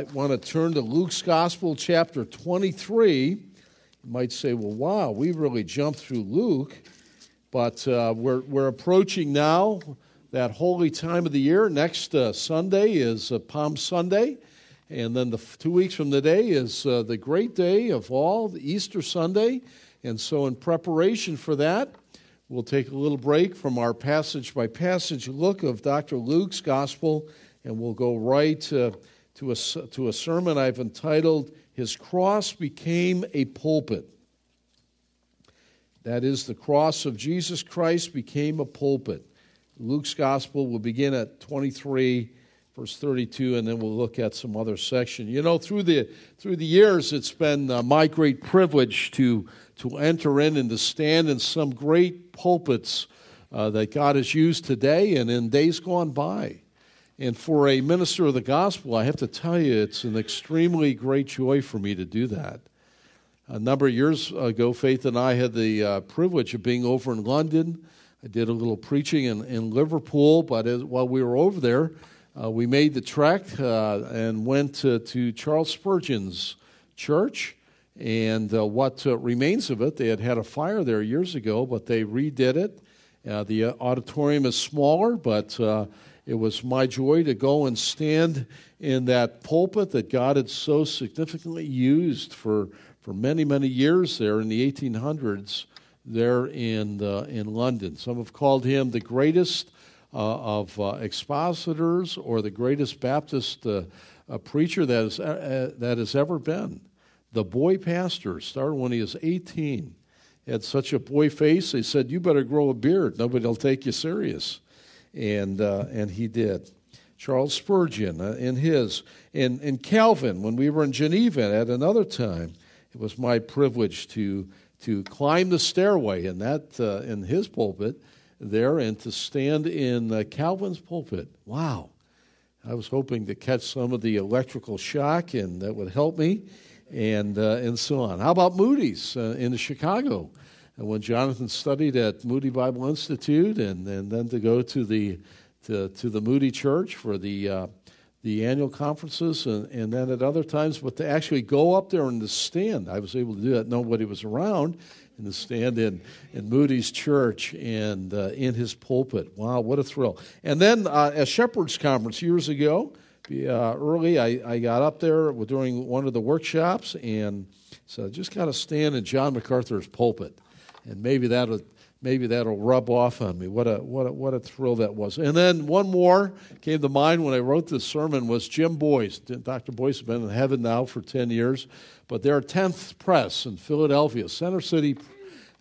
Might want to turn to Luke's Gospel, chapter 23. You might say, well, wow, we really jumped through Luke. But uh, we're, we're approaching now that holy time of the year. Next uh, Sunday is uh, Palm Sunday. And then the two weeks from today is uh, the great day of all, the Easter Sunday. And so, in preparation for that, we'll take a little break from our passage by passage look of Dr. Luke's Gospel, and we'll go right to a, to a sermon I've entitled, His Cross Became a Pulpit. That is, the cross of Jesus Christ became a pulpit. Luke's gospel will begin at 23, verse 32, and then we'll look at some other section. You know, through the, through the years, it's been uh, my great privilege to, to enter in and to stand in some great pulpits uh, that God has used today and in days gone by. And for a minister of the gospel, I have to tell you, it's an extremely great joy for me to do that. A number of years ago, Faith and I had the uh, privilege of being over in London. I did a little preaching in, in Liverpool, but as, while we were over there, uh, we made the trek uh, and went to, to, Charles Spurgeon's church. And uh, what uh, remains of it, they had had a fire there years ago, but they redid it. Uh, the auditorium is smaller, but it was my joy to go and stand in that pulpit that God had so significantly used for, for many, many years there in the 1800s there in, uh, in London. Some have called him the greatest uh, of uh, expositors or the greatest Baptist uh, preacher that has, uh, that has ever been. The boy pastor started when he was 18. He had such a boy face, they said, You better grow a beard. Nobody will take you serious and uh, and he did. Charles Spurgeon uh, in his, in, in Calvin, when we were in Geneva at another time, it was my privilege to, to climb the stairway in, that, uh, in his pulpit there and to stand in uh, Calvin's pulpit. Wow. I was hoping to catch some of the electrical shock, and that would help me, and, uh, and so on. How about Moody's uh, in Chicago? And when Jonathan studied at Moody Bible Institute, and, and then to go to the to, to the Moody Church for the uh, the annual conferences, and, and then at other times, but to actually go up there and to stand, I was able to do that. Nobody was around, and to stand in in Moody's church and uh, in his pulpit. Wow, what a thrill! And then uh, at Shepherd's Conference years ago, uh, early, I, I got up there during one of the workshops, and so just got to stand in John MacArthur's pulpit and maybe that'll maybe that'll rub off on me. What a what a, what a thrill that was. And then one more came to mind when I wrote this sermon was Jim Boice. Dr. Boice has been in heaven now for ten years, but their Tenth Pres in Philadelphia, Center City,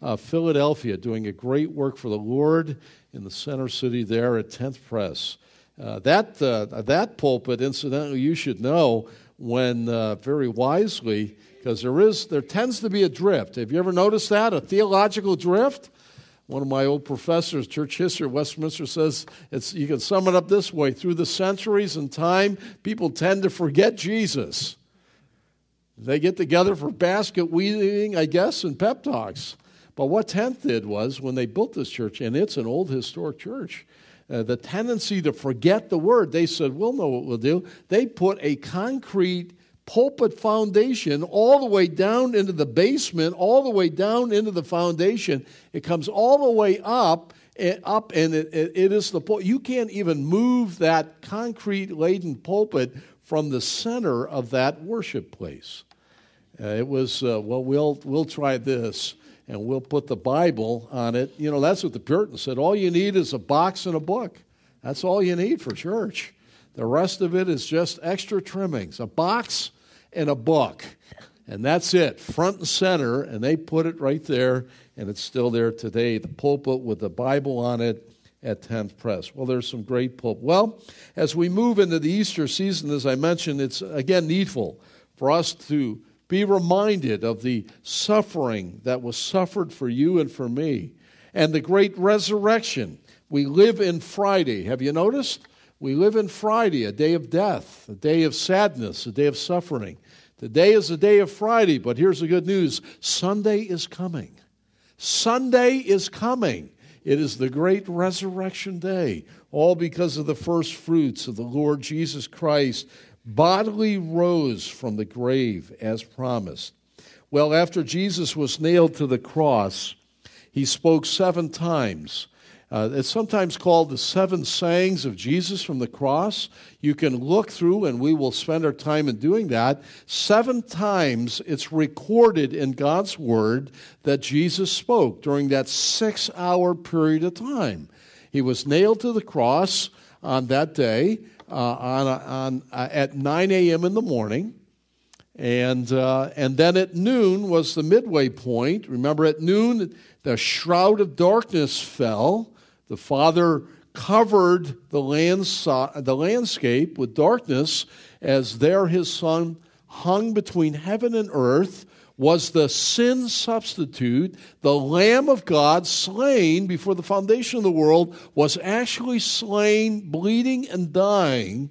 uh, Philadelphia, doing a great work for the Lord in the Center City there at Tenth Pres. Uh, that uh, that pulpit, incidentally, you should know when uh, very wisely because there is there tends to be a drift. Have you ever noticed that a theological drift? One of my old professors, church history at Westminster, says it's, you can sum it up this way: through the centuries and time, people tend to forget Jesus. They get together for basket weaving, I guess, and pep talks. But what Tenth did was when they built this church, and it's an old historic church. Uh, the tendency to forget the word, they said, We'll know what we'll do. They put a concrete pulpit foundation all the way down into the basement, all the way down into the foundation. It comes all the way up, and eh, up, and it, it, it is the you can't even move that concrete laden pulpit from the center of that worship place. Uh, it was uh, well, we'll we'll try this. And we'll put the Bible on it. You know, that's what the Puritans said. All you need is a box and a book. That's all you need for church. The rest of it is just extra trimmings. A box and a book. And that's it, front and center. And they put it right there, and it's still there today. The pulpit with the Bible on it, at 10th Pres. Well, there's some great pulp. Well, as we move into the Easter season, as I mentioned, it's again needful for us to be reminded of the suffering that was suffered for you and for me and the great resurrection. We live in Friday. Have you noticed? We live in Friday, a day of death, a day of sadness, a day of suffering. Today is a day of Friday, but here's the good news Sunday is coming. Sunday is coming. It is the great resurrection day, all because of the first fruits of the Lord Jesus Christ bodily rose from the grave as promised. Well, after Jesus was nailed to the cross, he spoke seven times. Uh, it's sometimes called the seven sayings of Jesus from the cross. You can look through, and we will spend our time in doing that. Seven times it's recorded in God's Word that Jesus spoke during that six hour period of time. He was nailed to the cross on that day uh, on, on, uh, at 9 a.m. in the morning. And, uh, and then at noon was the midway point. Remember, at noon, the shroud of darkness fell. The Father covered the, lands, the landscape with darkness as there his Son hung between heaven and earth, was the sin substitute, the Lamb of God slain before the foundation of the world, was actually slain, bleeding and dying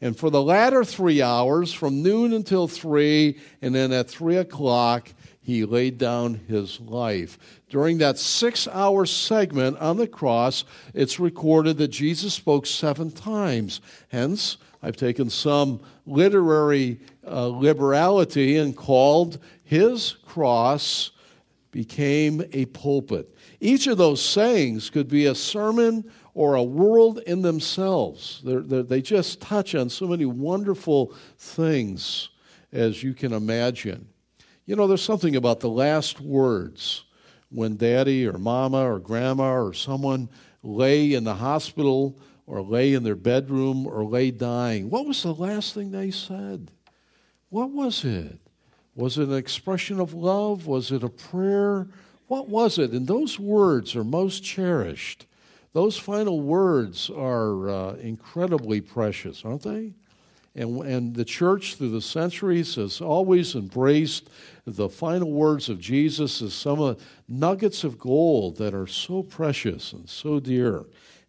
and for the latter three hours, from noon until three, and then at three o'clock, he laid down his life. During that six hour segment on the cross, it's recorded that Jesus spoke seven times. Hence, I've taken some literary uh, liberality and called his cross became a pulpit. Each of those sayings could be a sermon or a world in themselves. They're, they're, they just touch on so many wonderful things as you can imagine. You know, there's something about the last words when daddy or mama or grandma or someone lay in the hospital or lay in their bedroom or lay dying. What was the last thing they said? What was it? Was it an expression of love? Was it a prayer? What was it? And those words are most cherished those final words are uh, incredibly precious, aren't they? And, and the church through the centuries has always embraced the final words of Jesus as some uh, nuggets of gold that are so precious and so dear.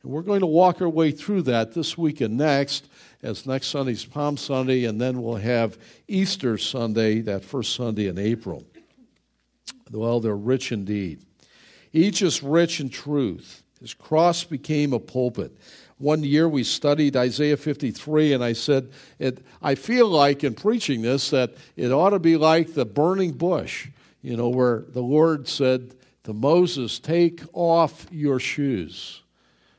And we're going to walk our way through that this week and next, as next Sunday's Palm Sunday, and then we'll have Easter Sunday, that first Sunday in April. Well, they're rich indeed. Each is rich in truth. His cross became a pulpit. One year we studied Isaiah 53, and I said, it, I feel like in preaching this that it ought to be like the burning bush, you know, where the Lord said to Moses, Take off your shoes.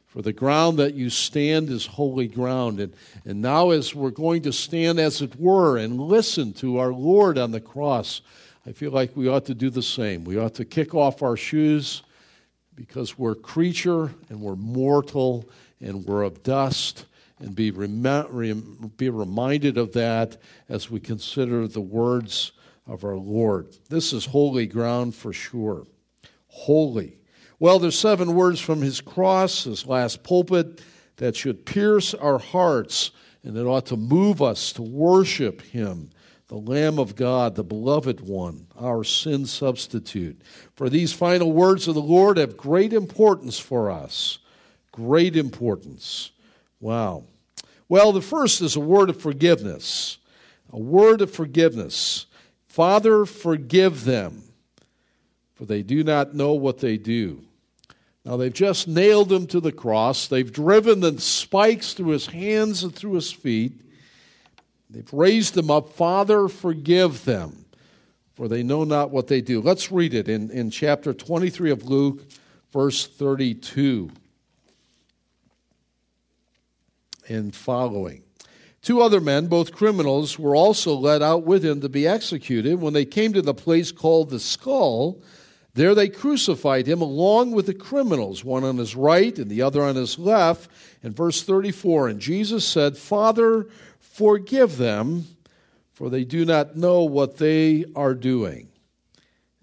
For the ground that you stand is holy ground. And, and now, as we're going to stand, as it were, and listen to our Lord on the cross, I feel like we ought to do the same. We ought to kick off our shoes because we're creature and we're mortal and we're of dust and be, rem- be reminded of that as we consider the words of our Lord. This is holy ground for sure. Holy. Well, there's seven words from his cross, his last pulpit, that should pierce our hearts and it ought to move us to worship him the Lamb of God, the beloved one, our sin substitute. For these final words of the Lord have great importance for us. Great importance. Wow. Well, the first is a word of forgiveness. A word of forgiveness. Father, forgive them, for they do not know what they do. Now, they've just nailed him to the cross. They've driven the spikes through his hands and through his feet. They've raised them up. Father, forgive them, for they know not what they do. Let's read it in, in chapter 23 of Luke, verse 32 and following. Two other men, both criminals, were also led out with him to be executed. When they came to the place called the skull, there they crucified him along with the criminals, one on his right and the other on his left. In verse 34, and Jesus said, Father, Forgive them, for they do not know what they are doing.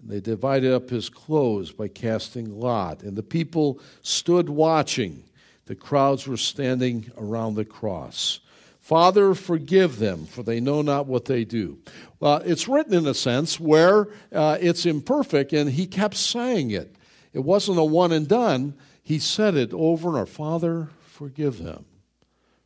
And they divided up his clothes by casting lot. And the people stood watching. The crowds were standing around the cross. Father, forgive them, for they know not what they do. Well, it's written in a sense where uh, it's imperfect, and he kept saying it. It wasn't a one and done. He said it over and over Father, forgive them,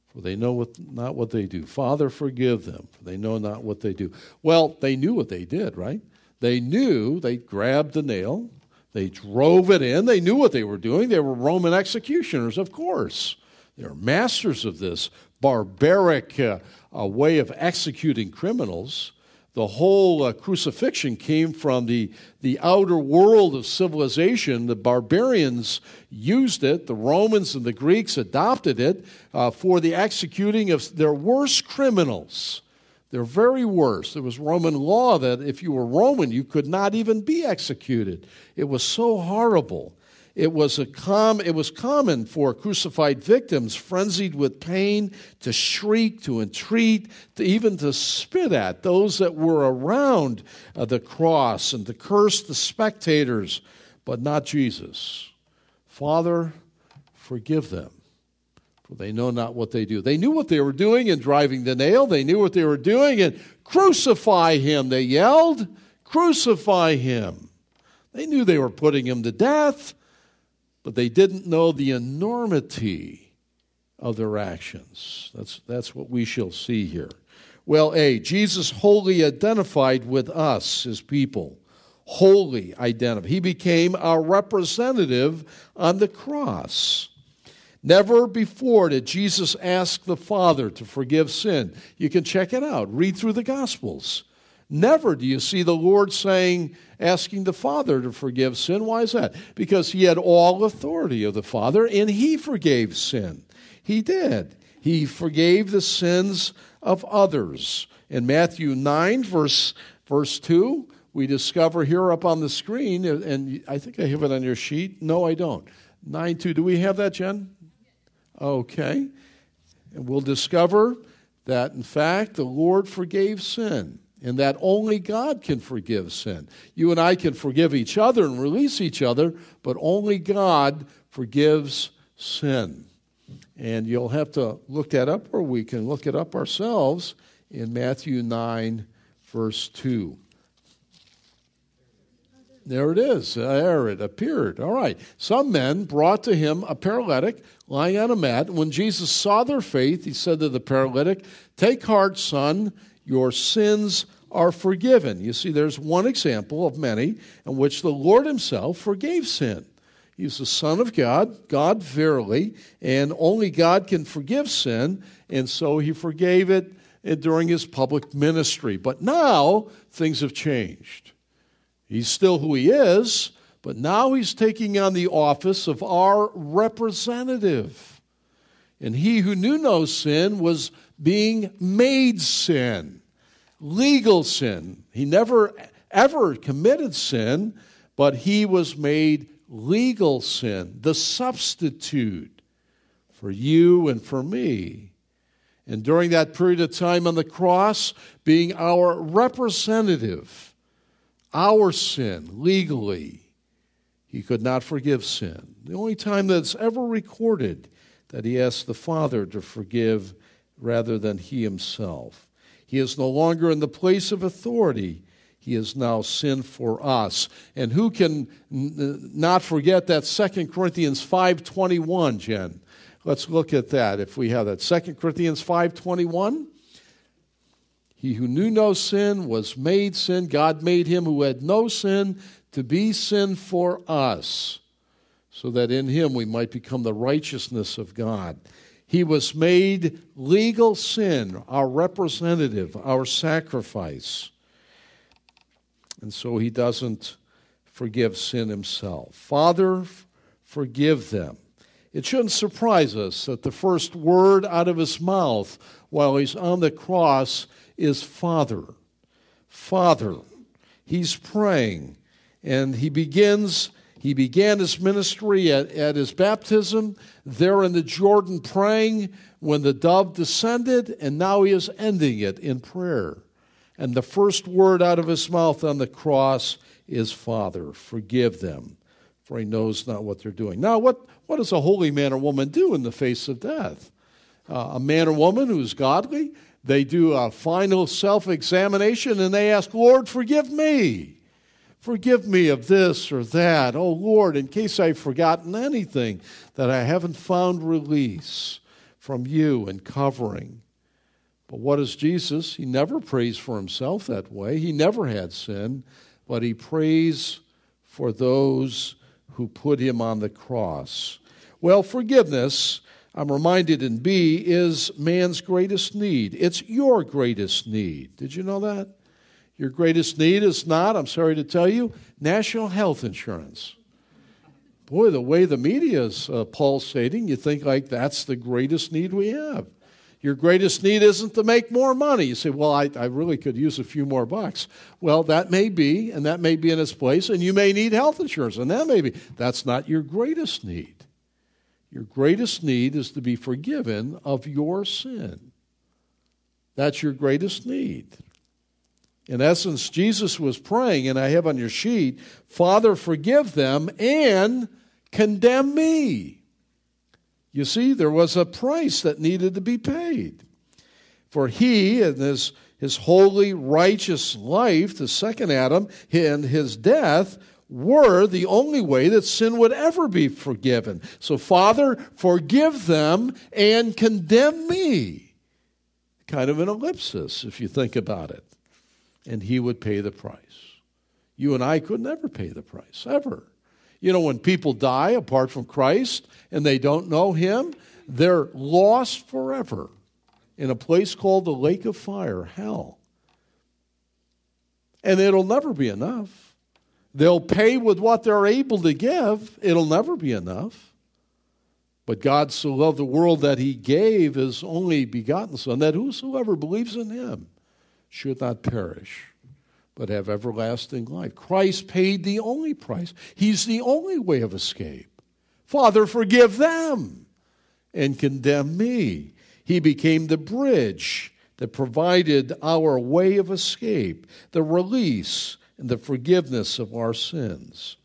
for they know what, not what they do. Father, forgive them, for they know not what they do. Well, they knew what they did, right? They knew they grabbed the nail, they drove it in, they knew what they were doing. They were Roman executioners, of course. They're masters of this barbaric uh, uh, way of executing criminals. The whole uh, crucifixion came from the, the outer world of civilization. The barbarians used it, the Romans and the Greeks adopted it uh, for the executing of their worst criminals. Their very worst. It was Roman law that if you were Roman, you could not even be executed. It was so horrible. It was, a com- it was common for crucified victims, frenzied with pain, to shriek, to entreat, to even to spit at those that were around uh, the cross and to curse the spectators, but not Jesus. Father, forgive them, for they know not what they do. They knew what they were doing in driving the nail, they knew what they were doing, in crucify him, they yelled. Crucify him. They knew they were putting him to death but they didn't know the enormity of their actions. That's, that's what we shall see here. Well, A, Jesus wholly identified with us, his people. Wholly identified. He became our representative on the cross. Never before did Jesus ask the Father to forgive sin. You can check it out. Read through the Gospels. Never do you see the Lord saying, asking the Father to forgive sin. Why is that? Because he had all authority of the Father and he forgave sin. He did. He forgave the sins of others. In Matthew 9, verse, verse 2, we discover here up on the screen, and I think I have it on your sheet. No, I don't. 9 2. Do we have that, Jen? Okay. And we'll discover that, in fact, the Lord forgave sin and that only God can forgive sin. You and I can forgive each other and release each other, but only God forgives sin. And you'll have to look that up, or we can look it up ourselves in Matthew 9, verse 2. There it is. There it appeared. All right. Some men brought to him a paralytic lying on a mat. When Jesus saw their faith, he said to the paralytic, Take heart, son your sins are forgiven. You see, there's one example of many in which the Lord Himself forgave sin. He's the Son of God, God verily, and only God can forgive sin, and so He forgave it during His public ministry. But now things have changed. He's still who He is, but now He's taking on the office of our representative. And He who knew no sin was being made sin, legal sin. He never ever committed sin, but he was made legal sin, the substitute for you and for me. And during that period of time on the cross, being our representative, our sin legally, he could not forgive sin. The only time that's ever recorded that he asked the Father to forgive rather than he himself. He is no longer in the place of authority. He is now sin for us. And who can not forget that 2 Corinthians 5:21, Jen? Let's look at that if we have that. 2 Corinthians 5:21 He who knew no sin was made sin. God made him who had no sin to be sin for us, so that in him we might become the righteousness of God. He was made legal sin, our representative, our sacrifice. And so he doesn't forgive sin himself. Father, forgive them. It shouldn't surprise us that the first word out of his mouth while he's on the cross is Father. Father. He's praying, and he begins he began his ministry at, at his baptism, there in the Jordan praying when the dove descended, and now he is ending it in prayer. And the first word out of his mouth on the cross is Father, forgive them, for he knows not what they're doing. Now, what, what does a holy man or woman do in the face of death? Uh, a man or woman who's godly, they do a final self examination and they ask, Lord, forgive me. Forgive me of this or that. Oh, Lord, in case I've forgotten anything that I haven't found release from you and covering. But what is Jesus? He never prays for himself that way. He never had sin, but he prays for those who put him on the cross. Well, forgiveness, I'm reminded in B, is man's greatest need. It's your greatest need. Did you know that? Your greatest need is not, I'm sorry to tell you, national health insurance. Boy, the way the media is uh, pulsating, you think like that's the greatest need we have. Your greatest need isn't to make more money. You say, well, I, I really could use a few more bucks. Well, that may be, and that may be in its place, and you may need health insurance, and that may be. That's not your greatest need. Your greatest need is to be forgiven of your sin. That's your greatest need. In essence, Jesus was praying, and I have on your sheet, Father, forgive them and condemn me. You see, there was a price that needed to be paid. For he and his, his holy, righteous life, the second Adam, and his death were the only way that sin would ever be forgiven. So, Father, forgive them and condemn me. Kind of an ellipsis, if you think about it. And he would pay the price. You and I could never pay the price, ever. You know, when people die apart from Christ and they don't know Him, they're lost forever in a place called the lake of fire, hell. And it'll never be enough. They'll pay with what they're able to give, it'll never be enough. But God so loved the world that He gave His only begotten Son, that whosoever believes in Him should not perish but have everlasting life. Christ paid the only price, He's the only way of escape. Father, forgive them and condemn me. He became the bridge that provided our way of escape, the release and the forgiveness of our sins.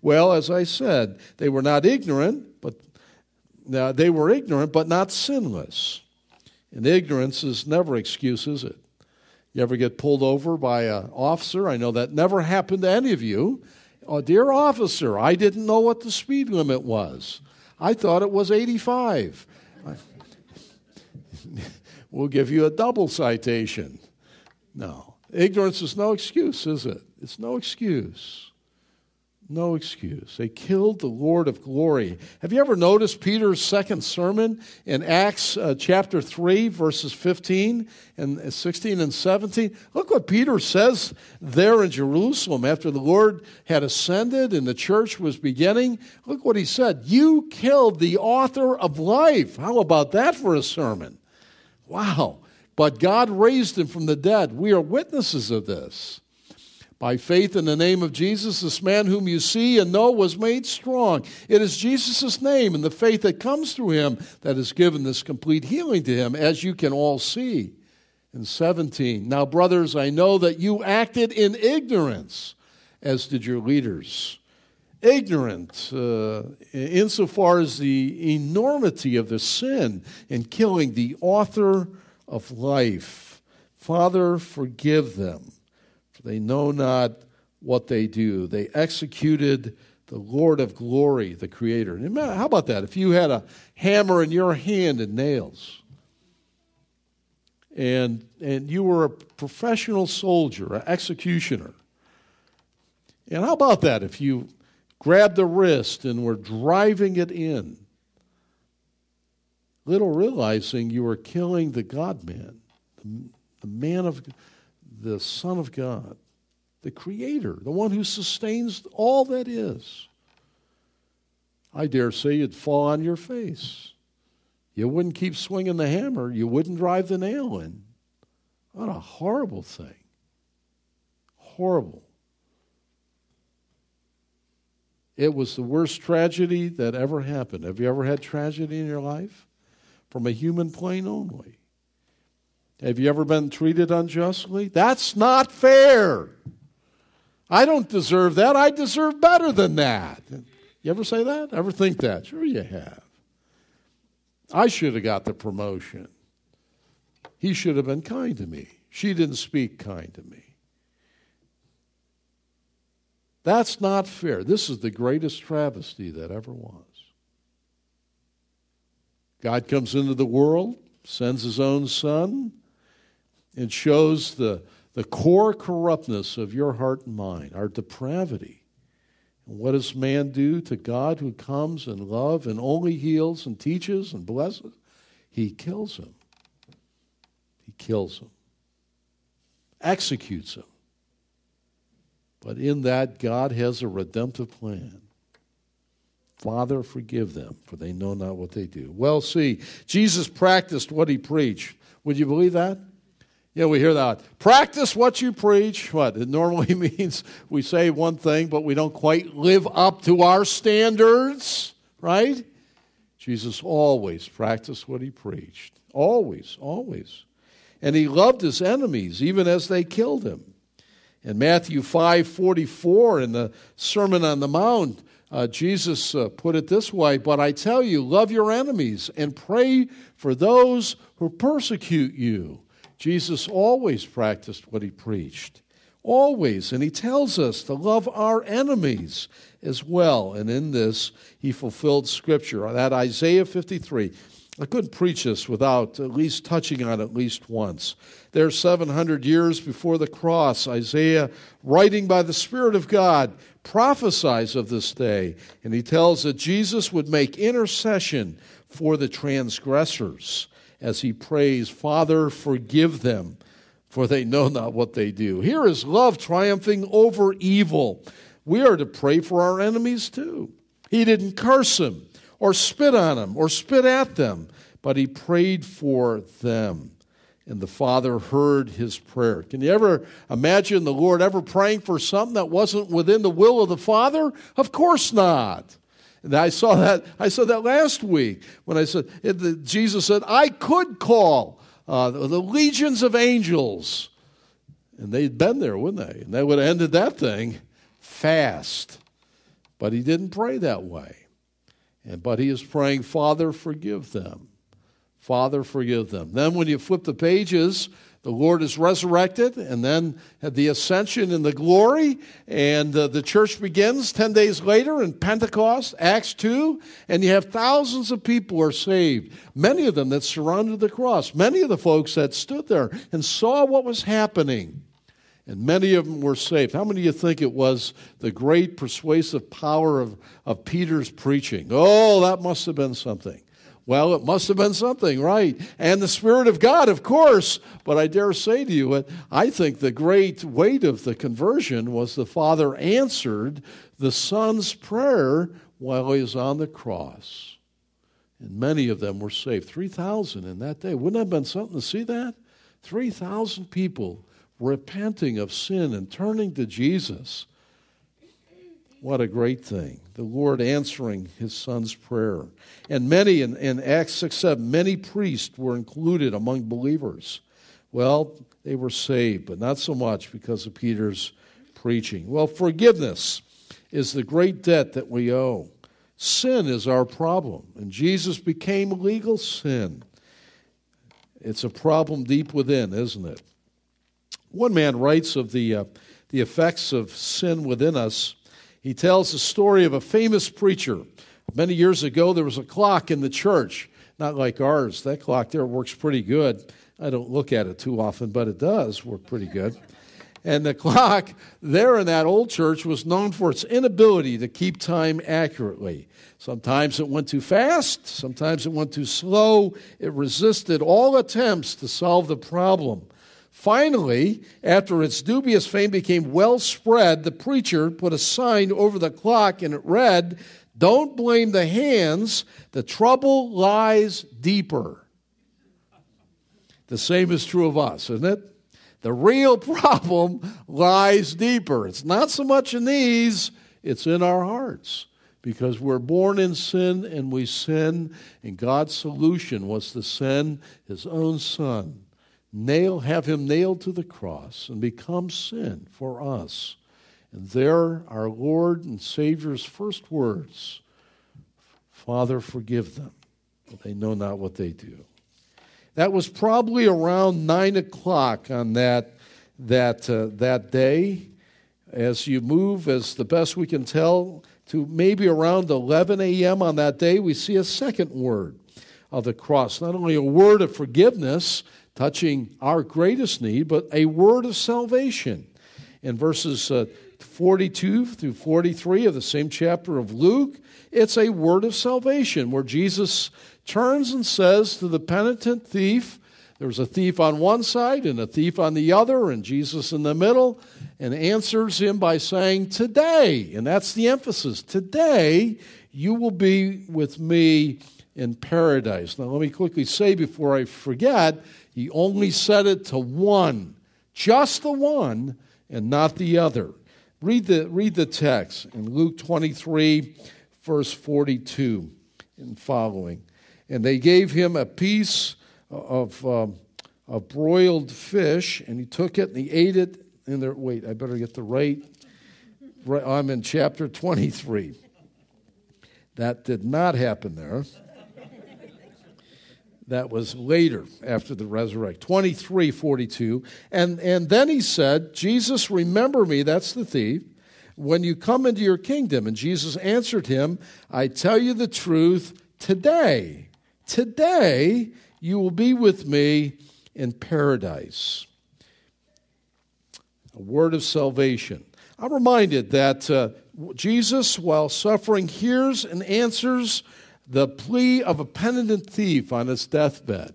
Well, as I said, they were not ignorant, but uh, they were ignorant, but not sinless. And ignorance is never excuse, is it? You ever get pulled over by an officer? I know that never happened to any of you. Oh, dear officer, I didn't know what the speed limit was. I thought it was 85. we'll give you a double citation. No. Ignorance is no excuse, is it? It's no excuse. No excuse. They killed the Lord of glory. Have you ever noticed Peter's second sermon in Acts uh, chapter 3, verses 15 and 16 and 17? Look what Peter says there in Jerusalem after the Lord had ascended and the church was beginning. Look what he said You killed the author of life. How about that for a sermon? Wow. But God raised him from the dead. We are witnesses of this. By faith in the name of Jesus, this man whom you see and know was made strong. It is Jesus' name and the faith that comes through him that has given this complete healing to him, as you can all see. In 17, now, brothers, I know that you acted in ignorance, as did your leaders. Ignorant, uh, insofar as the enormity of the sin in killing the author of life. Father, forgive them they know not what they do. They executed the Lord of glory, the Creator. How about that? If you had a hammer in your hand and nails, and, and you were a professional soldier, an executioner, and how about that if you grabbed the wrist and were driving it in, little realizing you were killing the God man, the, the man of the Son of God, the Creator, the one who sustains all that is. I dare say you'd fall on your face. You wouldn't keep swinging the hammer, you wouldn't drive the nail in. What a horrible thing. Horrible. It was the worst tragedy that ever happened. Have you ever had tragedy in your life? From a human plane only. Have you ever been treated unjustly? That's not fair. I don't deserve that. I deserve better than that. You ever say that? Ever think that? Sure, you have. I should have got the promotion. He should have been kind to me. She didn't speak kind to me. That's not fair. This is the greatest travesty that ever was. God comes into the world, sends his own son, and shows the, the core corruptness of your heart and mind, our depravity. And what does man do to God who comes and love and only heals and teaches and blesses? He kills him. He kills him, executes him. But in that, God has a redemptive plan. Father, forgive them, for they know not what they do. Well, see, Jesus practiced what he preached. Would you believe that? Yeah, we hear that. Practice what you preach. What? It normally means we say one thing, but we don't quite live up to our standards, right? Jesus always practiced what he preached. Always, always. And he loved his enemies, even as they killed him. In Matthew 5 44, in the Sermon on the Mount, uh, Jesus uh, put it this way But I tell you, love your enemies and pray for those who persecute you. Jesus always practiced what he preached. Always. And he tells us to love our enemies as well. And in this, he fulfilled Scripture. That Isaiah 53. I couldn't preach this without at least touching on it at least once. There, 700 years before the cross, Isaiah, writing by the Spirit of God, prophesies of this day. And he tells that Jesus would make intercession for the transgressors as he prays, Father, forgive them, for they know not what they do. Here is love triumphing over evil. We are to pray for our enemies too. He didn't curse them or spit on them or spit at them, but he prayed for them. And the Father heard his prayer. Can you ever imagine the Lord ever praying for something that wasn't within the will of the Father? Of course not. I saw that. I saw that last week when I said Jesus said I could call uh, the legions of angels, and they'd been there, wouldn't they? And they would have ended that thing fast. But he didn't pray that way. And, but he is praying, Father, forgive them. Father, forgive them. Then when you flip the pages, the Lord is resurrected, and then the ascension in the glory, and uh, the church begins 10 days later in Pentecost, Acts 2, and you have thousands of people are saved. Many of them that surrounded the cross, many of the folks that stood there and saw what was happening. And many of them were saved. How many of you think it was the great persuasive power of, of Peter's preaching? Oh, that must have been something. Well, it must have been something, right? And the Spirit of God, of course. But I dare say to you, I think the great weight of the conversion was the Father answered the Son's prayer while he was on the cross. And many of them were saved. 3,000 in that day. Wouldn't that have been something to see that? 3,000 people repenting of sin and turning to Jesus. What a great thing. The Lord answering his son's prayer. And many, in, in Acts 6 7, many priests were included among believers. Well, they were saved, but not so much because of Peter's preaching. Well, forgiveness is the great debt that we owe. Sin is our problem, and Jesus became legal sin. It's a problem deep within, isn't it? One man writes of the, uh, the effects of sin within us. He tells the story of a famous preacher. Many years ago, there was a clock in the church, not like ours. That clock there works pretty good. I don't look at it too often, but it does work pretty good. And the clock there in that old church was known for its inability to keep time accurately. Sometimes it went too fast, sometimes it went too slow. It resisted all attempts to solve the problem. Finally, after its dubious fame became well spread, the preacher put a sign over the clock and it read, Don't blame the hands, the trouble lies deeper. The same is true of us, isn't it? The real problem lies deeper. It's not so much in these, it's in our hearts. Because we're born in sin and we sin, and God's solution was to send His own Son nail, have him nailed to the cross and become sin for us. And there, our Lord and Savior's first words Father, forgive them, they know not what they do. That was probably around 9 o'clock on that, that, uh, that day. As you move, as the best we can tell, to maybe around 11 a.m. on that day, we see a second word of the cross. Not only a word of forgiveness touching our greatest need, but a word of salvation. In verses uh, 42 through 43 of the same chapter of Luke, it's a word of salvation where Jesus turns and says to the penitent thief, there was a thief on one side and a thief on the other, and Jesus in the middle, and answers him by saying, Today, and that's the emphasis, today you will be with me in paradise. Now, let me quickly say before I forget, he only said it to one, just the one, and not the other. Read the, read the text in Luke 23, verse 42 and following. And they gave him a piece of, um, of broiled fish, and he took it and he ate it. And there, wait, I better get the right. right I'm in chapter 23. That did not happen there. That was later after the resurrection. 23, 42. And, and then he said, Jesus, remember me, that's the thief, when you come into your kingdom. And Jesus answered him, I tell you the truth, today, today you will be with me in paradise. A word of salvation. I'm reminded that uh, Jesus, while suffering, hears and answers the plea of a penitent thief on his deathbed.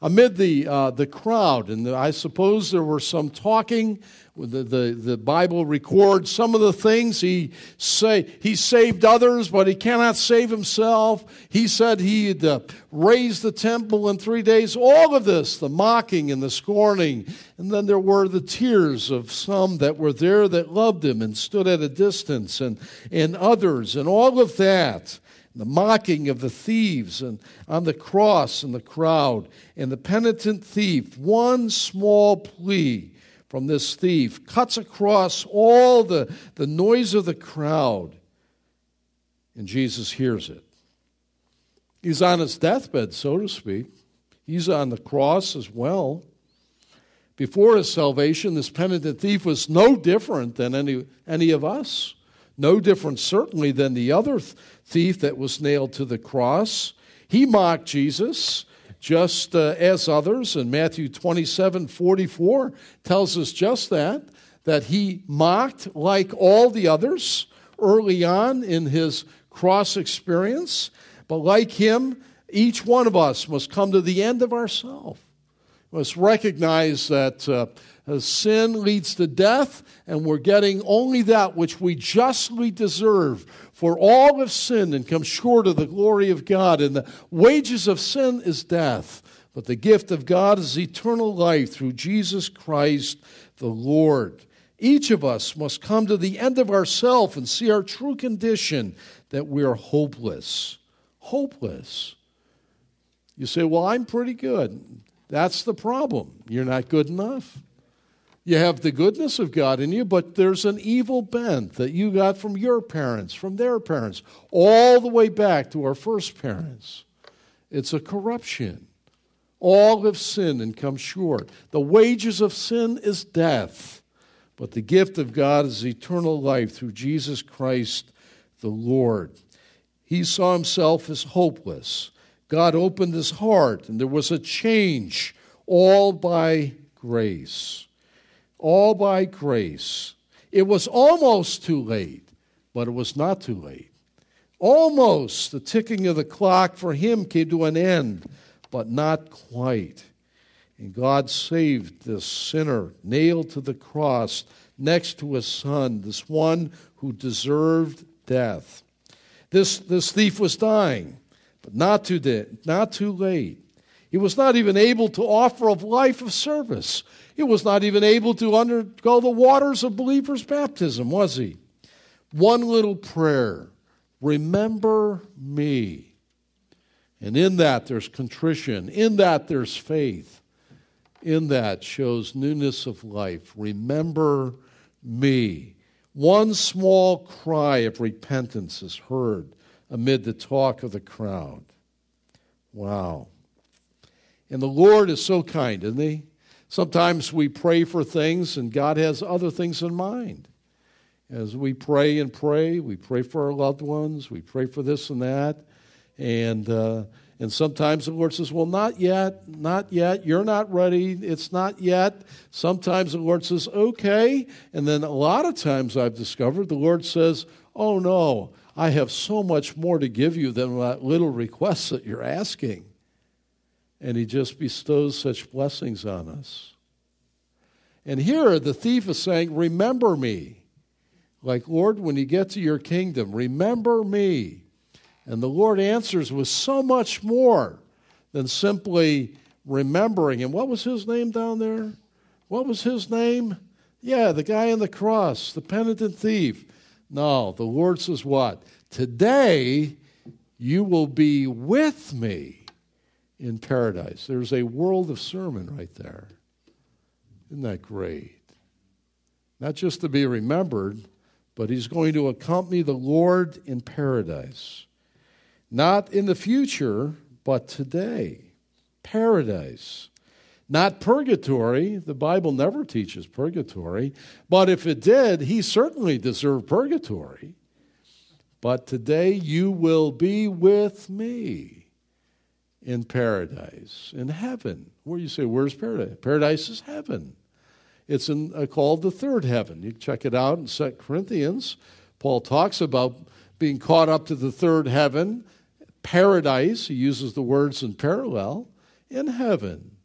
Amid the, uh, the crowd, and the, I suppose there were some talking, the, the, the Bible records some of the things he say he saved others, but he cannot save himself. He said he'd uh, raise the temple in three days. All of this, the mocking and the scorning, and then there were the tears of some that were there that loved him and stood at a distance, and, and others, and all of that the mocking of the thieves and on the cross and the crowd and the penitent thief one small plea from this thief cuts across all the, the noise of the crowd. And jesus hears it. He's on his deathbed so to speak. He's on the cross as well. Before his salvation this penitent thief was no different than any, any of us no different certainly than the other thief that was nailed to the cross. He mocked Jesus just uh, as others, and Matthew 27 44 tells us just that, that he mocked like all the others early on in his cross experience. But like him, each one of us must come to the end of ourselves, must recognize that. Uh, Uh, sin leads to death, and we're getting only that which we justly deserve. For all have sinned and come short of the glory of God, and the wages of sin is death. But the gift of God is eternal life through Jesus Christ the Lord. Each of us must come to the end of ourself and see our true condition that we are hopeless. Hopeless. You say, Well, I'm pretty good. That's the problem. You're not good enough. You have the goodness of God in you, but there's an evil bent that you got from your parents, from their parents, all the way back to our first parents. It's a corruption. All have sinned and come short. The wages of sin is death, but the gift of God is eternal life through Jesus Christ the Lord. He saw himself as hopeless. God opened his heart, and there was a change, all by grace all by grace. It was almost too late, but it was not too late. Almost the ticking of the clock for him came to an end, but not quite. And God saved this sinner nailed to the cross next to his son, this one who deserved death. This, this thief was dying, but not too, de- not too late. He was not even able to offer a life of service. He was not even able to undergo the waters of believers' baptism, was he? One little prayer remember me. And in that there's contrition, in that there's faith, in that shows newness of life. Remember me. One small cry of repentance is heard amid the talk of the crowd. Wow. And the Lord is so kind, isn't He? Sometimes we pray for things and God has other things in mind. As we pray and pray, we pray for our loved ones, we pray for this and that. And, uh, and sometimes the Lord says, Well, not yet, not yet, you're not ready, it's not yet. Sometimes the Lord says, Okay. And then a lot of times I've discovered the Lord says, Oh no, I have so much more to give you than that little request that you're asking. And He just bestows such blessings on us. And here the thief is saying, Remember me. Like, Lord, when you get to your kingdom, remember me. And the Lord answers with so much more than simply remembering. And what was his name down there? What was his name? Yeah, the guy on the cross, the penitent thief. No, the Lord says what? Today you will be with me in paradise. There's a world of sermon right there. Isn't that great? Not just to be remembered, but he's going to accompany the Lord in paradise. Not in the future, but today. Paradise. Not purgatory. The Bible never teaches purgatory. But if it did, he certainly deserved purgatory. But today you will be with me in paradise, in heaven. Where you say, where's paradise? Paradise is heaven. It's in, uh, called the third heaven. You check it out in 2 Corinthians. Paul talks about being caught up to the third heaven, paradise. He uses the words in parallel, in heaven.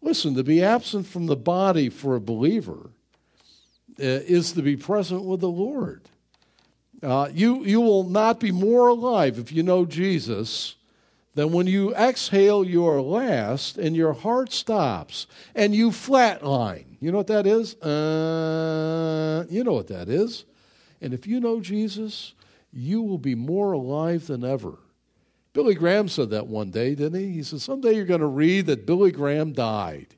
Listen, to be absent from the body for a believer uh, is to be present with the Lord. Uh, you, you will not be more alive if you know Jesus than when you exhale your last and your heart stops and you flatline. You know what that is? Uh, you know what that is. And if you know Jesus, you will be more alive than ever. Billy Graham said that one day, didn't he? He said, Someday you're going to read that Billy Graham died.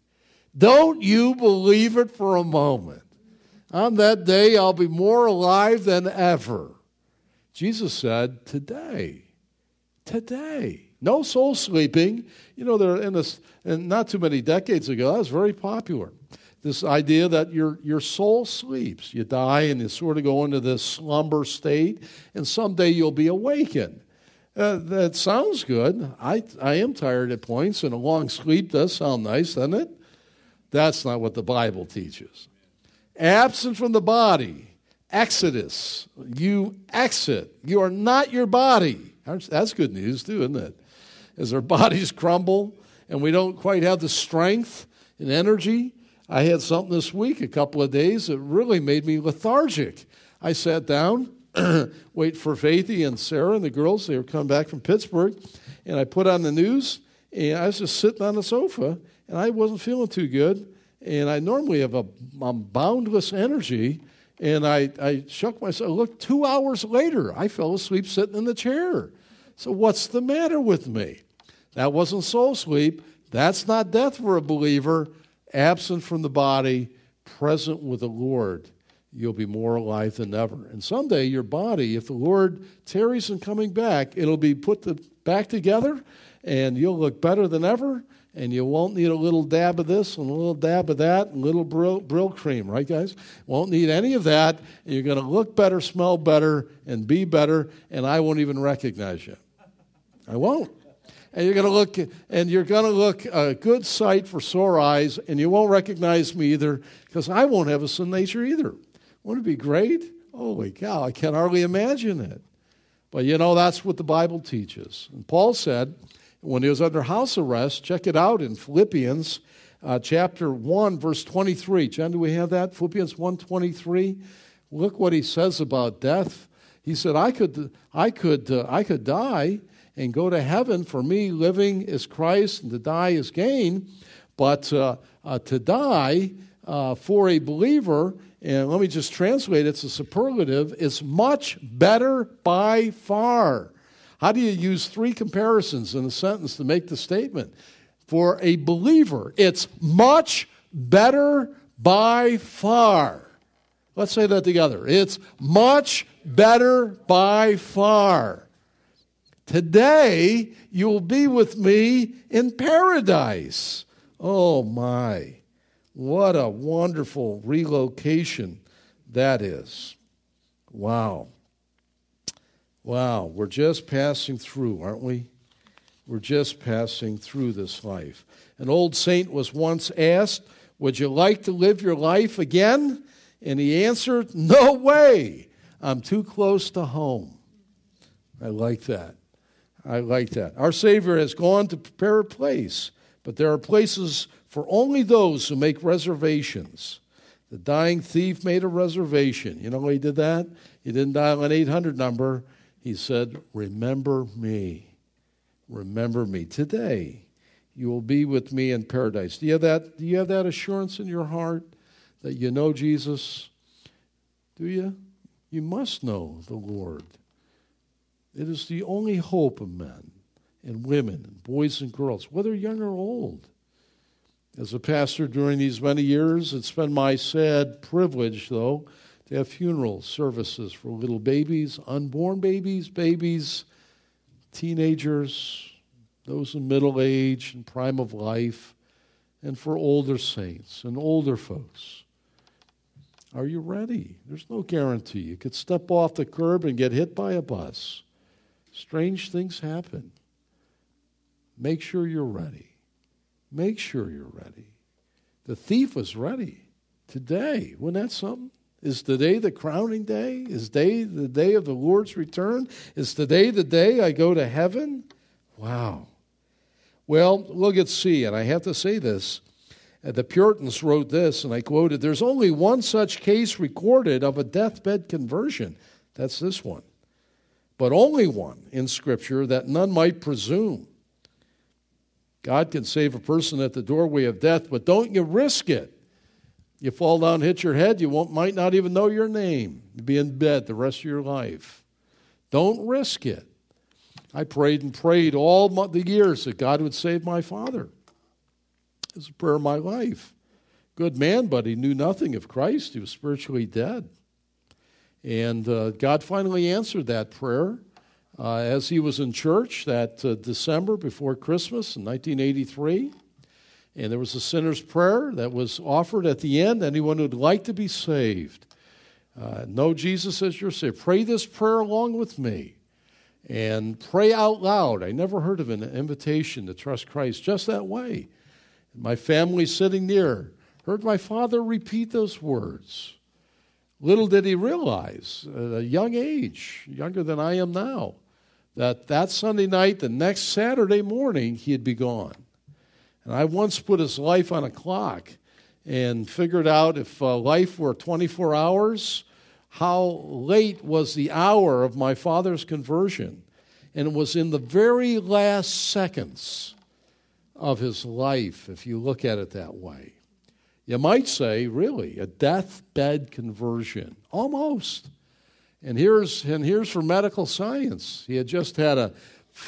Don't you believe it for a moment. On that day, I'll be more alive than ever. Jesus said, Today. Today. No soul sleeping. You know, there in this, and not too many decades ago, that was very popular. This idea that your, your soul sleeps. You die and you sort of go into this slumber state, and someday you'll be awakened. Uh, that sounds good. I, I am tired at points, and a long sleep does sound nice, doesn't it? That's not what the Bible teaches. Absent from the body, exodus. You exit. You are not your body. That's good news, too, isn't it? As our bodies crumble and we don't quite have the strength and energy I had something this week, a couple of days, that really made me lethargic. I sat down, wait for Faithy and Sarah and the girls. They were coming back from Pittsburgh, and I put on the news, and I was just sitting on the sofa, and I wasn't feeling too good. And I normally have a boundless energy, and I, I shook myself. Look, two hours later, I fell asleep sitting in the chair. So what's the matter with me? That wasn't soul sleep. That's not death for a believer absent from the body, present with the Lord, you'll be more alive than ever. And someday your body, if the Lord tarries in coming back, it'll be put back together and you'll look better than ever and you won't need a little dab of this and a little dab of that and a little cream, right, guys? Won't need any of that. And you're going to look better, smell better, and be better, and I won't even recognize you. I won't. And you're going to look and you're going to look a good sight for sore eyes and you won't recognize me either because i won't have a sin nature either. Wouldn't it be great? Holy cow i can hardly imagine it. But you know that's what the bible teaches. And paul said when he was under house arrest check it out in philippians uh, chapter 1 verse 23 john do we have that? Philippians 1 23 look what he says about death. He said i could i could uh, i could die and go to heaven. For me, living is Christ and to die is gain. But uh, uh, to die uh, for a believer, and let me just translate it's a superlative, is much better by far. How do you use three comparisons in a sentence to make the statement? For a believer, it's much better by far Let's say that together. It's much better by far. Today, you will be with me in paradise. Oh, my. What a wonderful relocation that is. Wow. Wow. We're just passing through, aren't we? We're just passing through this life. An old saint was once asked, Would you like to live your life again? And he answered, No way. I'm too close to home. I like that. I like that. Our Savior has gone to prepare a place, but there are places for only those who make reservations. The dying thief made a reservation. You know why he did that? He didn't dial an 800 number. He said, Remember me. Remember me. Today, you will be with me in paradise. Do you have that, do you have that assurance in your heart that you know Jesus? Do you? You must know the Lord. It is the only hope of men and women, and boys and girls, whether young or old. As a pastor during these many years, it's been my sad privilege, though, to have funeral services for little babies, unborn babies, babies, teenagers, those in middle age and prime of life, and for older saints and older folks. Are you ready? There's no guarantee. You could step off the curb and get hit by a bus. Strange things happen. Make sure you're ready. Make sure you're ready. The thief was ready today. Wasn't that something? Is today the crowning day? Is day the day of the Lord's return? Is today the day I go to heaven? Wow. Well, look at C, and I have to say this. Uh, the Puritans wrote this, and I quoted There's only one such case recorded of a deathbed conversion. That's this one. But only one in Scripture that none might presume. God can save a person at the doorway of death, but don't you risk it. You fall down, hit your head, you won't, might not even know your name. You'll be in bed the rest of your life. Don't risk it. I prayed and prayed all the years that God would save my father. It was a prayer of my life. Good man, but he knew nothing of Christ. He was spiritually dead. And uh, God finally answered that prayer uh, as he was in church that uh, December before Christmas in 1983. And there was a sinner's prayer that was offered at the end. Anyone who'd like to be saved, uh, know Jesus as your Savior, pray this prayer along with me and pray out loud. I never heard of an invitation to trust Christ just that way. My family sitting near heard my father repeat those words. Little did he realize, at a young age, younger than I am now, that that Sunday night, the next Saturday morning, he'd be gone. And I once put his life on a clock and figured out if uh, life were 24 hours, how late was the hour of my father's conversion. And it was in the very last seconds of his life, if you look at it that way. You might say, really, a deathbed conversion. Almost. And here's, and here's for medical science. He had just had a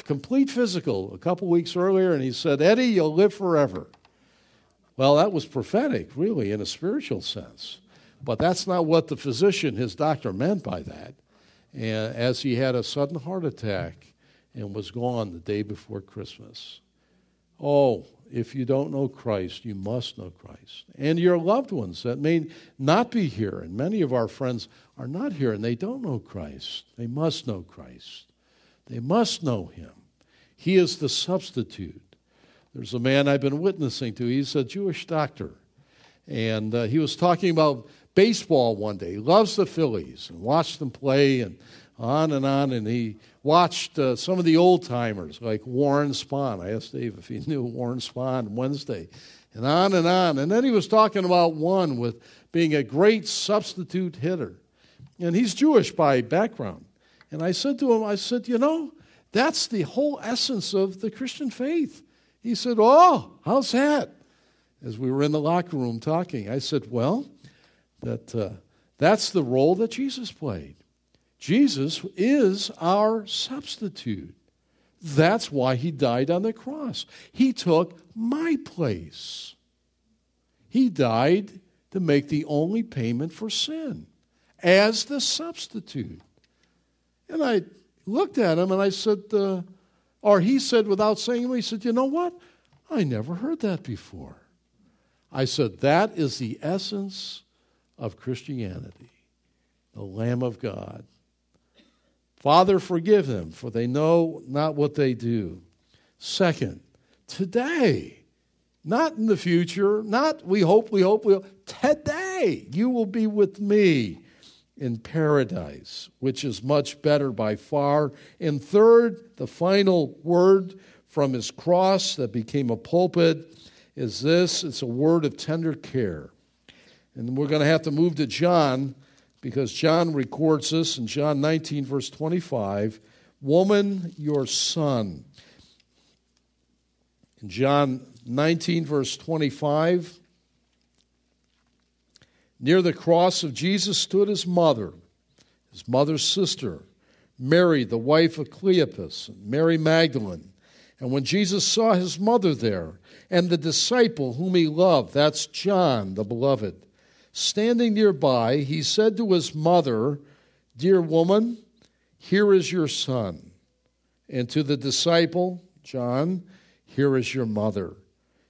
complete physical a couple weeks earlier, and he said, Eddie, you'll live forever. Well, that was prophetic, really, in a spiritual sense. But that's not what the physician, his doctor, meant by that. And as he had a sudden heart attack and was gone the day before Christmas. Oh, if you don't know Christ, you must know Christ. And your loved ones that may not be here, and many of our friends are not here and they don't know Christ. They must know Christ. They must know Him. He is the substitute. There's a man I've been witnessing to. He's a Jewish doctor. And uh, he was talking about baseball one day. He loves the Phillies and watched them play and on and on. And he watched uh, some of the old timers like Warren Spahn. I asked Dave if he knew Warren Spahn Wednesday. And on and on. And then he was talking about one with being a great substitute hitter. And he's Jewish by background. And I said to him, I said, you know, that's the whole essence of the Christian faith. He said, Oh, how's that? As we were in the locker room talking, I said, Well, that, uh, that's the role that Jesus played. Jesus is our substitute. That's why he died on the cross. He took my place. He died to make the only payment for sin. as the substitute. And I looked at him and I said, uh, or he said without saying he said, You know what? I never heard that before. I said, That is the essence of Christianity, the Lamb of God. Father, forgive them, for they know not what they do. Second, today, not in the future, not we hope, we hope, we hope. Today, you will be with me in paradise, which is much better by far. And third, the final word from his cross that became a pulpit is this it's a word of tender care. And we're going to have to move to John because John records this in John 19, verse 25 Woman, your son. In John 19, verse 25, near the cross of Jesus stood his mother, his mother's sister, Mary, the wife of Cleopas, Mary Magdalene. And when Jesus saw his mother there, and the disciple whom he loved, that's John, the beloved, Standing nearby, he said to his mother, Dear woman, here is your son. And to the disciple, John, here is your mother.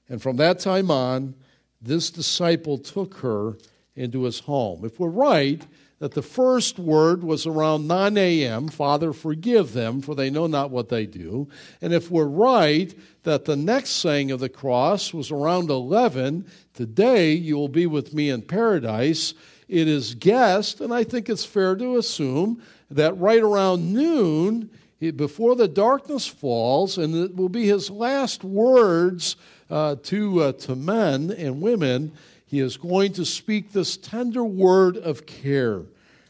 And from that time on, this disciple took her into his home. If we're right, that the first word was around 9 a.m. Father, forgive them, for they know not what they do. And if we're right that the next saying of the cross was around 11, today you will be with me in paradise, it is guessed, and I think it's fair to assume, that right around noon, before the darkness falls, and it will be his last words uh, to, uh, to men and women he is going to speak this tender word of care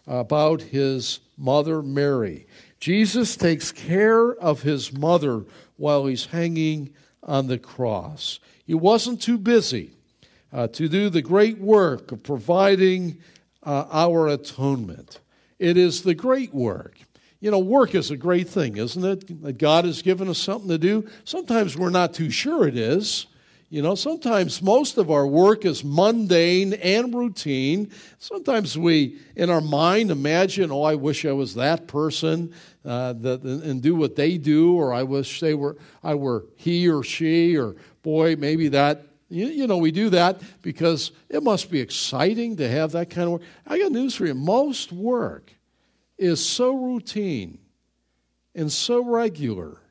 about his mother Mary. Jesus takes care of his mother while he's hanging on the cross. He wasn't too busy uh, to do the great work of providing uh, our atonement. It is the great work. You know, work is a great thing, isn't it? That God has given us something to do. Sometimes we're not too sure it is. You know, sometimes most of our work is mundane and routine. Sometimes we, in our mind, imagine, oh, I wish I was that person uh, that, and do what they do, or I wish they were, I were he or she, or boy, maybe that. You, you know, we do that because it must be exciting to have that kind of work. I got news for you. Most work is so routine and so regular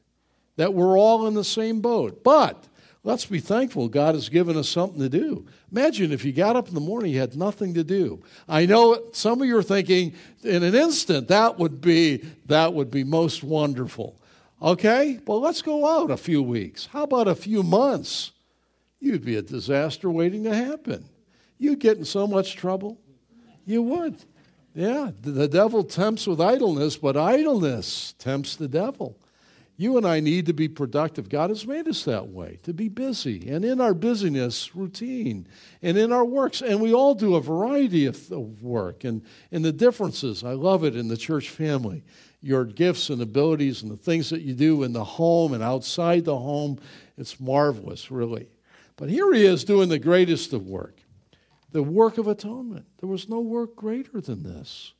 that we're all in the same boat. But Let's be thankful God has given us something to do. Imagine if you got up in the morning, you had nothing to do. I know some of you are thinking in an instant that would be that would be most wonderful. Okay? Well, let's go out a few weeks. How about a few months? You'd be a disaster waiting to happen. You'd get in so much trouble. You would. Yeah, the devil tempts with idleness, but idleness tempts the devil. You and I need to be productive. God has made us that way, to be busy. And in our busyness, routine, and in our works. And we all do a variety of, of work. And, and the differences, I love it in the church family. Your gifts and abilities and the things that you do in the home and outside the home, it's marvelous, really. But here he is doing the greatest of work the work of atonement. There was no work greater than this.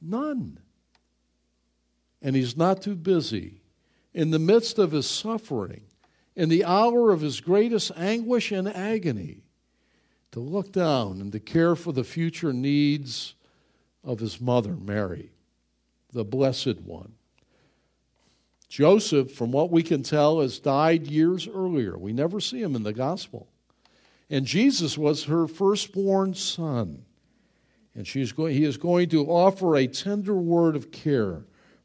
None. And he's not too busy in the midst of his suffering, in the hour of his greatest anguish and agony, to look down and to care for the future needs of his mother, Mary, the Blessed One. Joseph, from what we can tell, has died years earlier. We never see him in the gospel. And Jesus was her firstborn son. And going, he is going to offer a tender word of care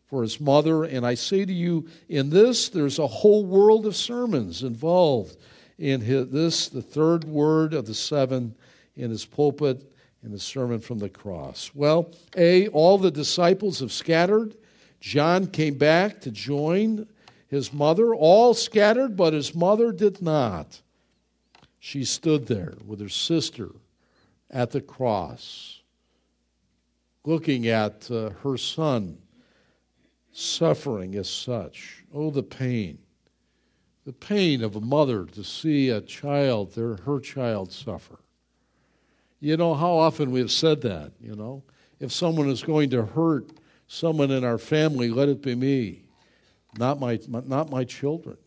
for his mother. And I say to you, in this, there's a whole world of sermons involved in his, this, the third word of the seven in his pulpit in the sermon from the cross. Well, A, all the disciples have scattered. John came back to join his mother. All scattered, but his mother did not. She stood there with her sister at the cross, looking at uh, her son suffering as such. Oh, the pain. The pain of a mother to see a child, their, her child, suffer. You know how often we have said that, you know? if someone is going to hurt someone in our family, let it be me, not my, not my children.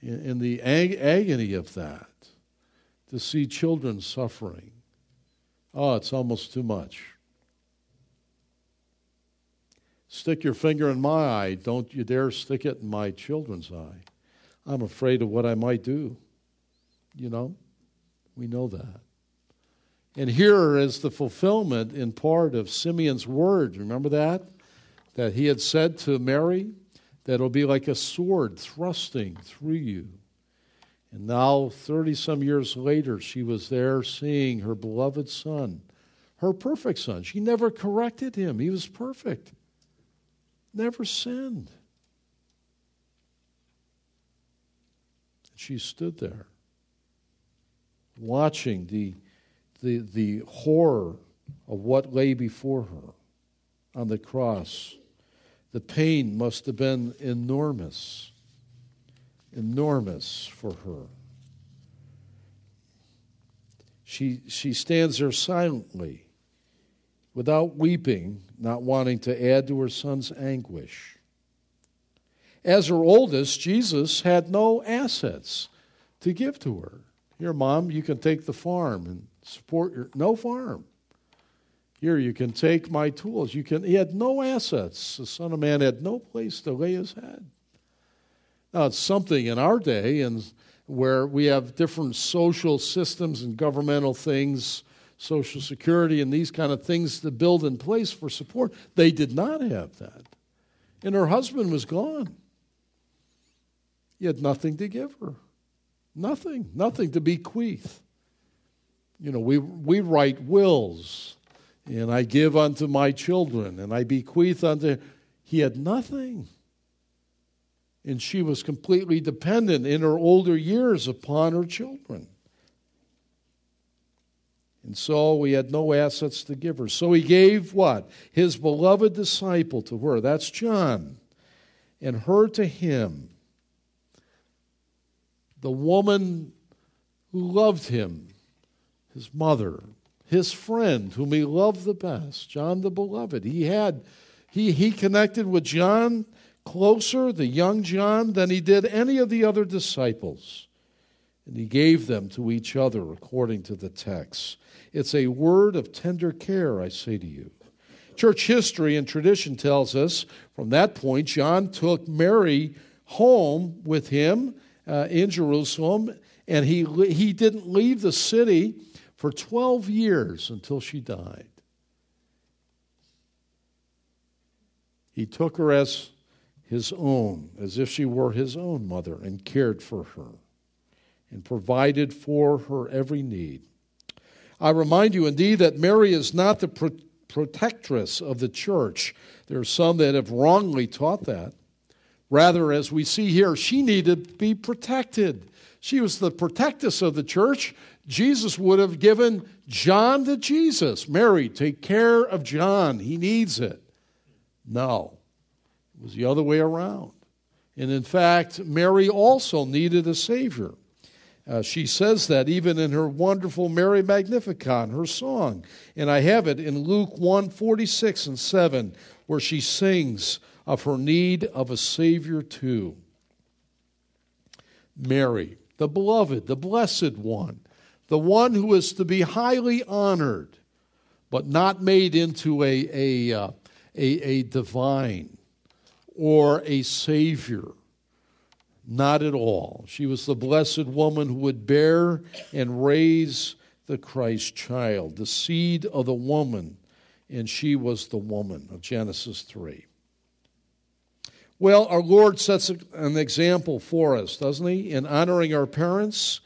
In, in the ag- agony of that, to see children suffering, oh, it's almost too much. Stick your finger in my eye. Don't you dare stick it in my children's eye. I'm afraid of what I might do. You know, we know that. And here is the fulfillment in part of Simeon's word. Remember that? That he had said to Mary that it'll be like a sword thrusting through you. And now, 30 some years later, she was there seeing her beloved son, her perfect son. She never corrected him, he was perfect, never sinned. She stood there watching the, the, the horror of what lay before her on the cross. The pain must have been enormous, enormous for her. She, she stands there silently, without weeping, not wanting to add to her son's anguish. As her oldest, Jesus had no assets to give to her. Here, mom, you can take the farm and support your no farm. Here, you can take my tools. You can he had no assets. The Son of Man had no place to lay his head. Now it's something in our day and where we have different social systems and governmental things, social security and these kind of things to build in place for support. They did not have that. And her husband was gone. He had nothing to give her. Nothing, nothing to bequeath. You know, we, we write wills, and I give unto my children, and I bequeath unto. He had nothing. And she was completely dependent in her older years upon her children. And so we had no assets to give her. So he gave what? His beloved disciple to her. That's John. And her to him the woman who loved him, his mother, his friend, whom he loved the best, John the Beloved. He had he, he connected with John closer, the young John, than he did any of the other disciples. And he gave them to each other according to the text. It's a word of tender care, I say to you. Church history and tradition tells us from that point, John took Mary home with him uh, in Jerusalem, and he, he didn't leave the city for 12 years until she died. He took her as his own, as if she were his own mother, and cared for her and provided for her every need. I remind you indeed that Mary is not the pro- protectress of the church. There are some that have wrongly taught that. Rather, as we see here, she needed to be protected. She was the protectress of the church. Jesus would have given John to Jesus. Mary, take care of John. He needs it. No, it was the other way around. And in fact, Mary also needed a Savior. Uh, she says that even in her wonderful Mary Magnificat, her song. And I have it in Luke 1 46 and 7, where she sings, of her need of a Savior too. Mary, the beloved, the blessed one, the one who is to be highly honored, but not made into a, a, uh, a, a divine or a Savior. Not at all. She was the blessed woman who would bear and raise the Christ child, the seed of the woman, and she was the woman of Genesis 3. Well, our Lord sets an example for us, doesn't He, in honoring our parents.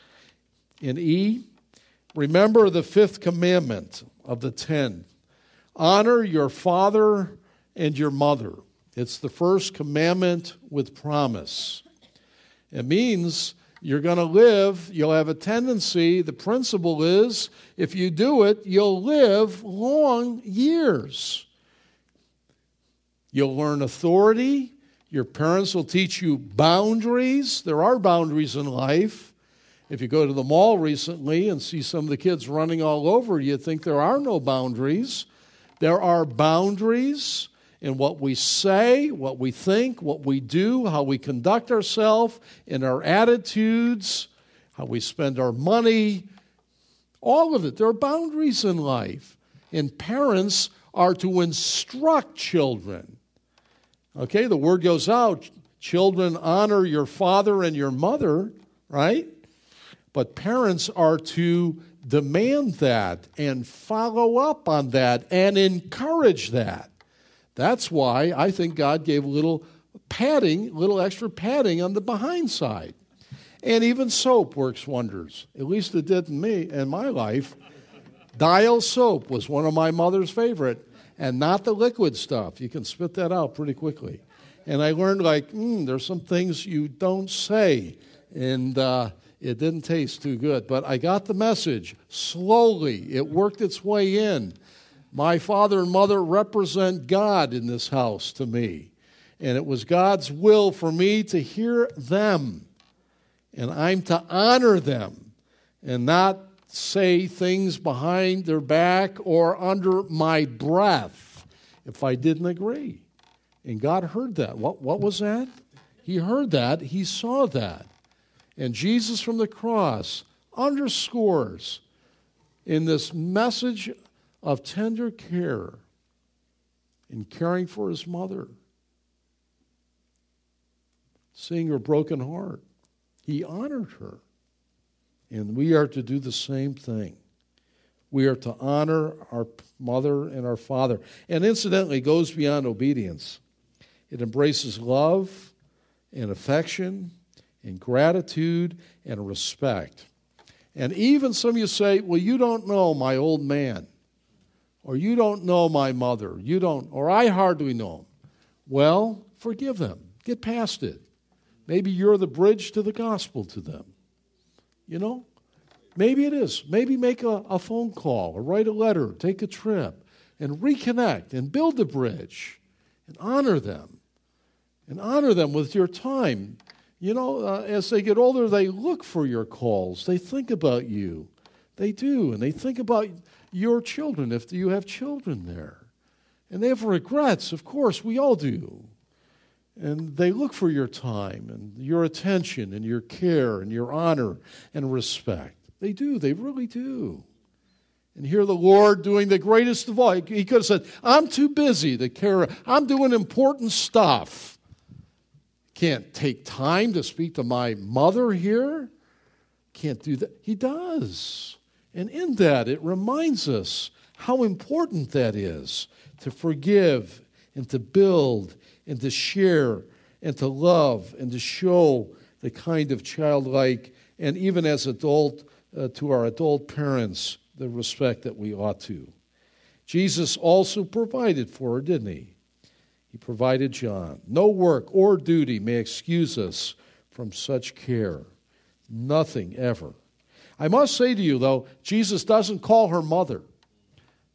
In E, remember the fifth commandment of the ten honor your father and your mother. It's the first commandment with promise. It means you're going to live, you'll have a tendency, the principle is if you do it, you'll live long years. You'll learn authority, your parents will teach you boundaries. There are boundaries in life. If you go to the mall recently and see some of the kids running all over, you think there are no boundaries. There are boundaries in what we say, what we think, what we do, how we conduct ourselves, in our attitudes, how we spend our money, all of it. There are boundaries in life. And parents are to instruct children. Okay, the word goes out children, honor your father and your mother, right? But parents are to demand that and follow up on that and encourage that. That's why I think God gave a little padding, little extra padding on the behind side. And even soap works wonders. At least it did in me in my life. Dial soap was one of my mother's favorite, and not the liquid stuff. You can spit that out pretty quickly. And I learned like, mm, there's some things you don't say, and uh, it didn't taste too good. But I got the message slowly. It worked its way in. My father and mother represent God in this house to me, and it was God's will for me to hear them, and I'm to honor them, and not say things behind their back or under my breath if I didn't agree. And God heard that. What, what was that? He heard that, He saw that. And Jesus from the cross underscores in this message of tender care in caring for his mother, seeing her broken heart. He honored her. And we are to do the same thing. We are to honor our mother and our father. And incidentally, goes beyond obedience. It embraces love and affection and gratitude and respect. And even some of you say, Well, you don't know my old man, or you don't know my mother, you don't, or I hardly know him. Well, forgive them. Get past it. Maybe you're the bridge to the gospel to them. You know? Maybe it is. Maybe make a, a phone call or write a letter, take a trip, and reconnect and build the bridge and honor them. And honor them with your time. You know, uh, as they get older, they look for your calls. They think about you. They do. And they think about your children if you have children there. And they have regrets. Of course, we all do. And they look for your time and your attention and your care and your honor and respect. They do, they really do. And here the Lord doing the greatest of all. He could have said, I'm too busy to care. I'm doing important stuff. Can't take time to speak to my mother here. Can't do that. He does. And in that, it reminds us how important that is to forgive and to build and to share and to love and to show the kind of childlike and even as adult uh, to our adult parents the respect that we ought to. Jesus also provided for her, didn't he? He provided John. No work or duty may excuse us from such care. Nothing ever. I must say to you, though, Jesus doesn't call her mother.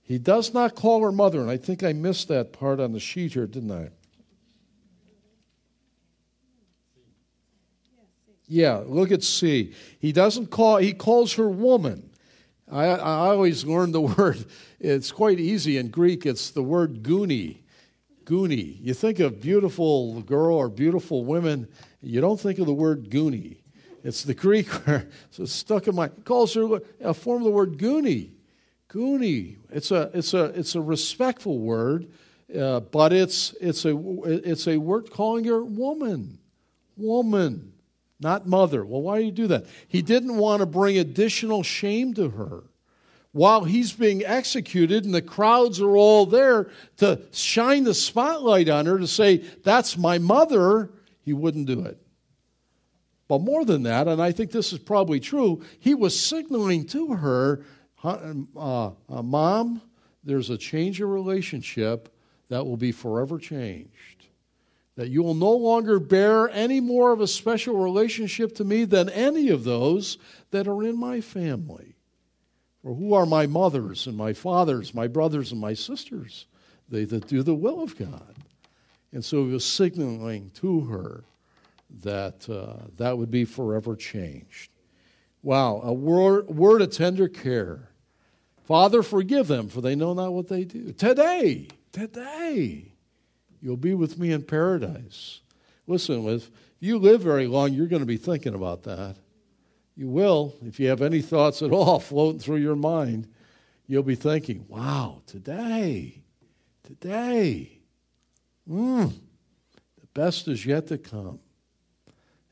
He does not call her mother, and I think I missed that part on the sheet here, didn't I? Yeah, look at C. He doesn't call, he calls her woman. I, I always learned the word, it's quite easy in Greek, it's the word guni. Guni. You think of beautiful girl or beautiful women, you don't think of the word guni. It's the Greek word, so it's stuck in my, calls her a form of the word guni. Guni. It's a, it's a, it's a respectful word, uh, but it's, it's, a, it's a word calling her woman. Woman not mother. Well, why do you do that? He didn't want to bring additional shame to her. While he's being executed and the crowds are all there to shine the spotlight on her to say, That's my mother, he wouldn't do it. But more than that, and I think this is probably true, he was signaling to her, uh, uh, Mom, there's a change of relationship that will be forever changed that you will no longer bear any more of a special relationship to me than any of those that are in my family. For who are my mothers and my fathers, my brothers and my sisters? They that do the will of God. And so he was signaling to her that uh, that would be forever changed. Wow, a word, word of tender care Father, forgive them, for they know not what they do. Today, today, you'll be with me in paradise. Listen, if you live very long, you're going to be thinking about that. You will, if you have any thoughts at all floating through your mind, you'll be thinking, wow, today, today, mm, the best is yet to come.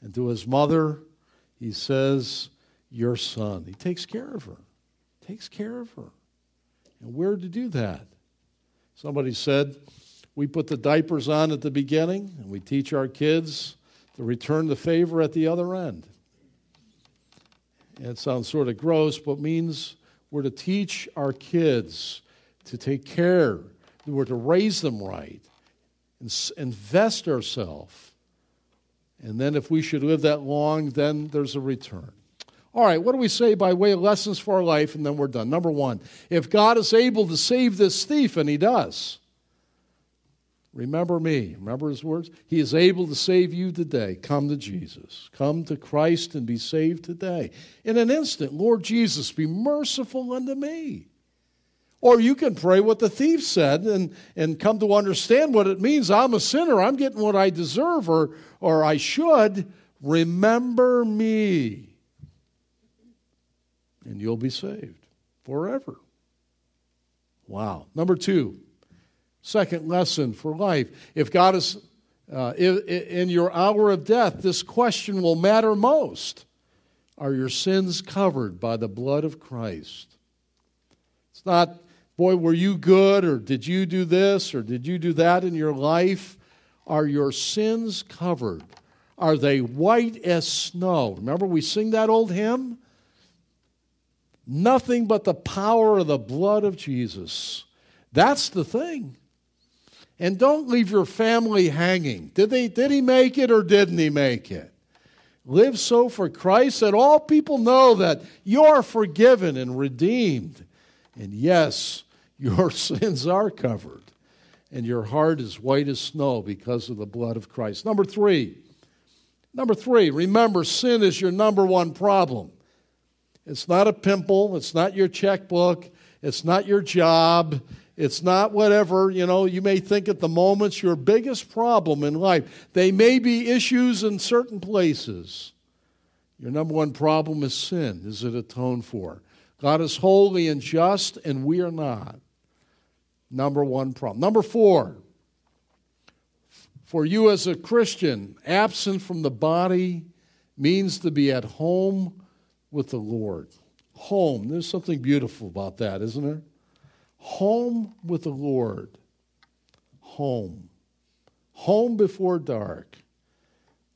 And to his mother, he says, Your son. He takes care of her. Takes care of her. And where to do that? Somebody said, We put the diapers on at the beginning, and we teach our kids to return the favor at the other end. And it sounds sort of gross, but means we're to teach our kids to take care, we're to raise them right, and invest ourselves and then, if we should live that long, then there's a return. All right, what do we say by way of lessons for our life? And then we're done. Number one, if God is able to save this thief, and He does, remember me. Remember His words? He is able to save you today. Come to Jesus. Come to Christ and be saved today. In an instant, Lord Jesus, be merciful unto me. Or you can pray what the thief said and, and come to understand what it means. I'm a sinner. I'm getting what I deserve or, or I should. Remember me. And you'll be saved forever. Wow. Number two, second lesson for life. If God is uh, in, in your hour of death, this question will matter most. Are your sins covered by the blood of Christ? It's not Boy, were you good, or did you do this, or did you do that in your life? Are your sins covered? Are they white as snow? Remember, we sing that old hymn? Nothing but the power of the blood of Jesus. That's the thing. And don't leave your family hanging. Did, they, did he make it or didn't he make it? Live so for Christ that all people know that you're forgiven and redeemed. And yes, your sins are covered, and your heart is white as snow because of the blood of Christ. Number three, number three, remember sin is your number one problem. It's not a pimple, it's not your checkbook, it's not your job, it's not whatever, you know, you may think at the moment's your biggest problem in life. They may be issues in certain places. Your number one problem is sin. Is it atoned for? God is holy and just, and we are not. Number one problem. Number four, for you as a Christian, absent from the body means to be at home with the Lord. Home. There's something beautiful about that, isn't there? Home with the Lord. Home. Home before dark.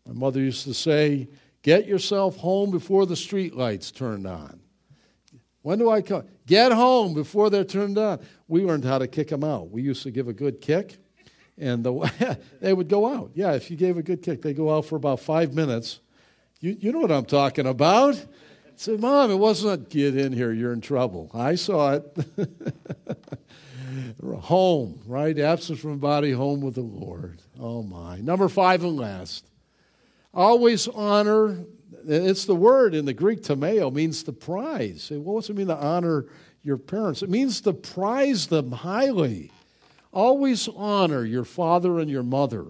My mother used to say, Get yourself home before the street lights turned on. When do I come? Get home before they're turned on. We learned how to kick them out. We used to give a good kick, and the, they would go out. Yeah, if you gave a good kick, they go out for about five minutes. You, you know what I'm talking about. Said, Mom, it wasn't get in here, you're in trouble. I saw it. home, right? Absence from body, home with the Lord. Oh my. Number five and last. Always honor it's the word in the Greek, timeo, means to prize. Well, what's it mean to honor your parents? It means to prize them highly. Always honor your father and your mother.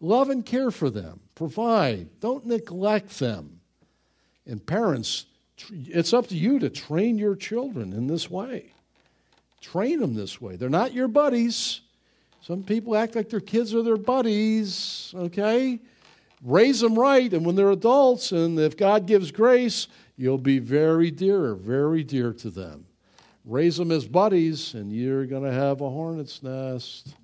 Love and care for them. Provide. Don't neglect them. And parents, it's up to you to train your children in this way. Train them this way. They're not your buddies. Some people act like their kids are their buddies, okay? Raise them right, and when they're adults, and if God gives grace, you'll be very dear, very dear to them. Raise them as buddies, and you're going to have a hornet's nest.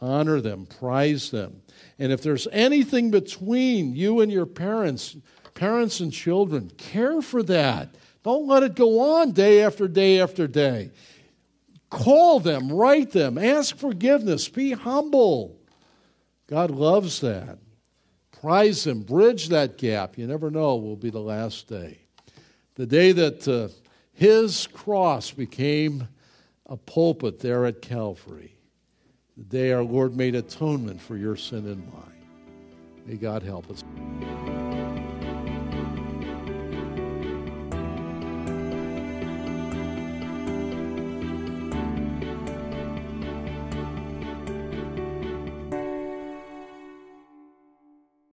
Honor them, prize them. And if there's anything between you and your parents, parents and children, care for that. Don't let it go on day after day after day. Call them, write them, ask forgiveness, be humble. God loves that. Prize Him, bridge that gap. You never know, will be the last day. The day that uh, His cross became a pulpit there at Calvary. The day our Lord made atonement for your sin and mine. May God help us.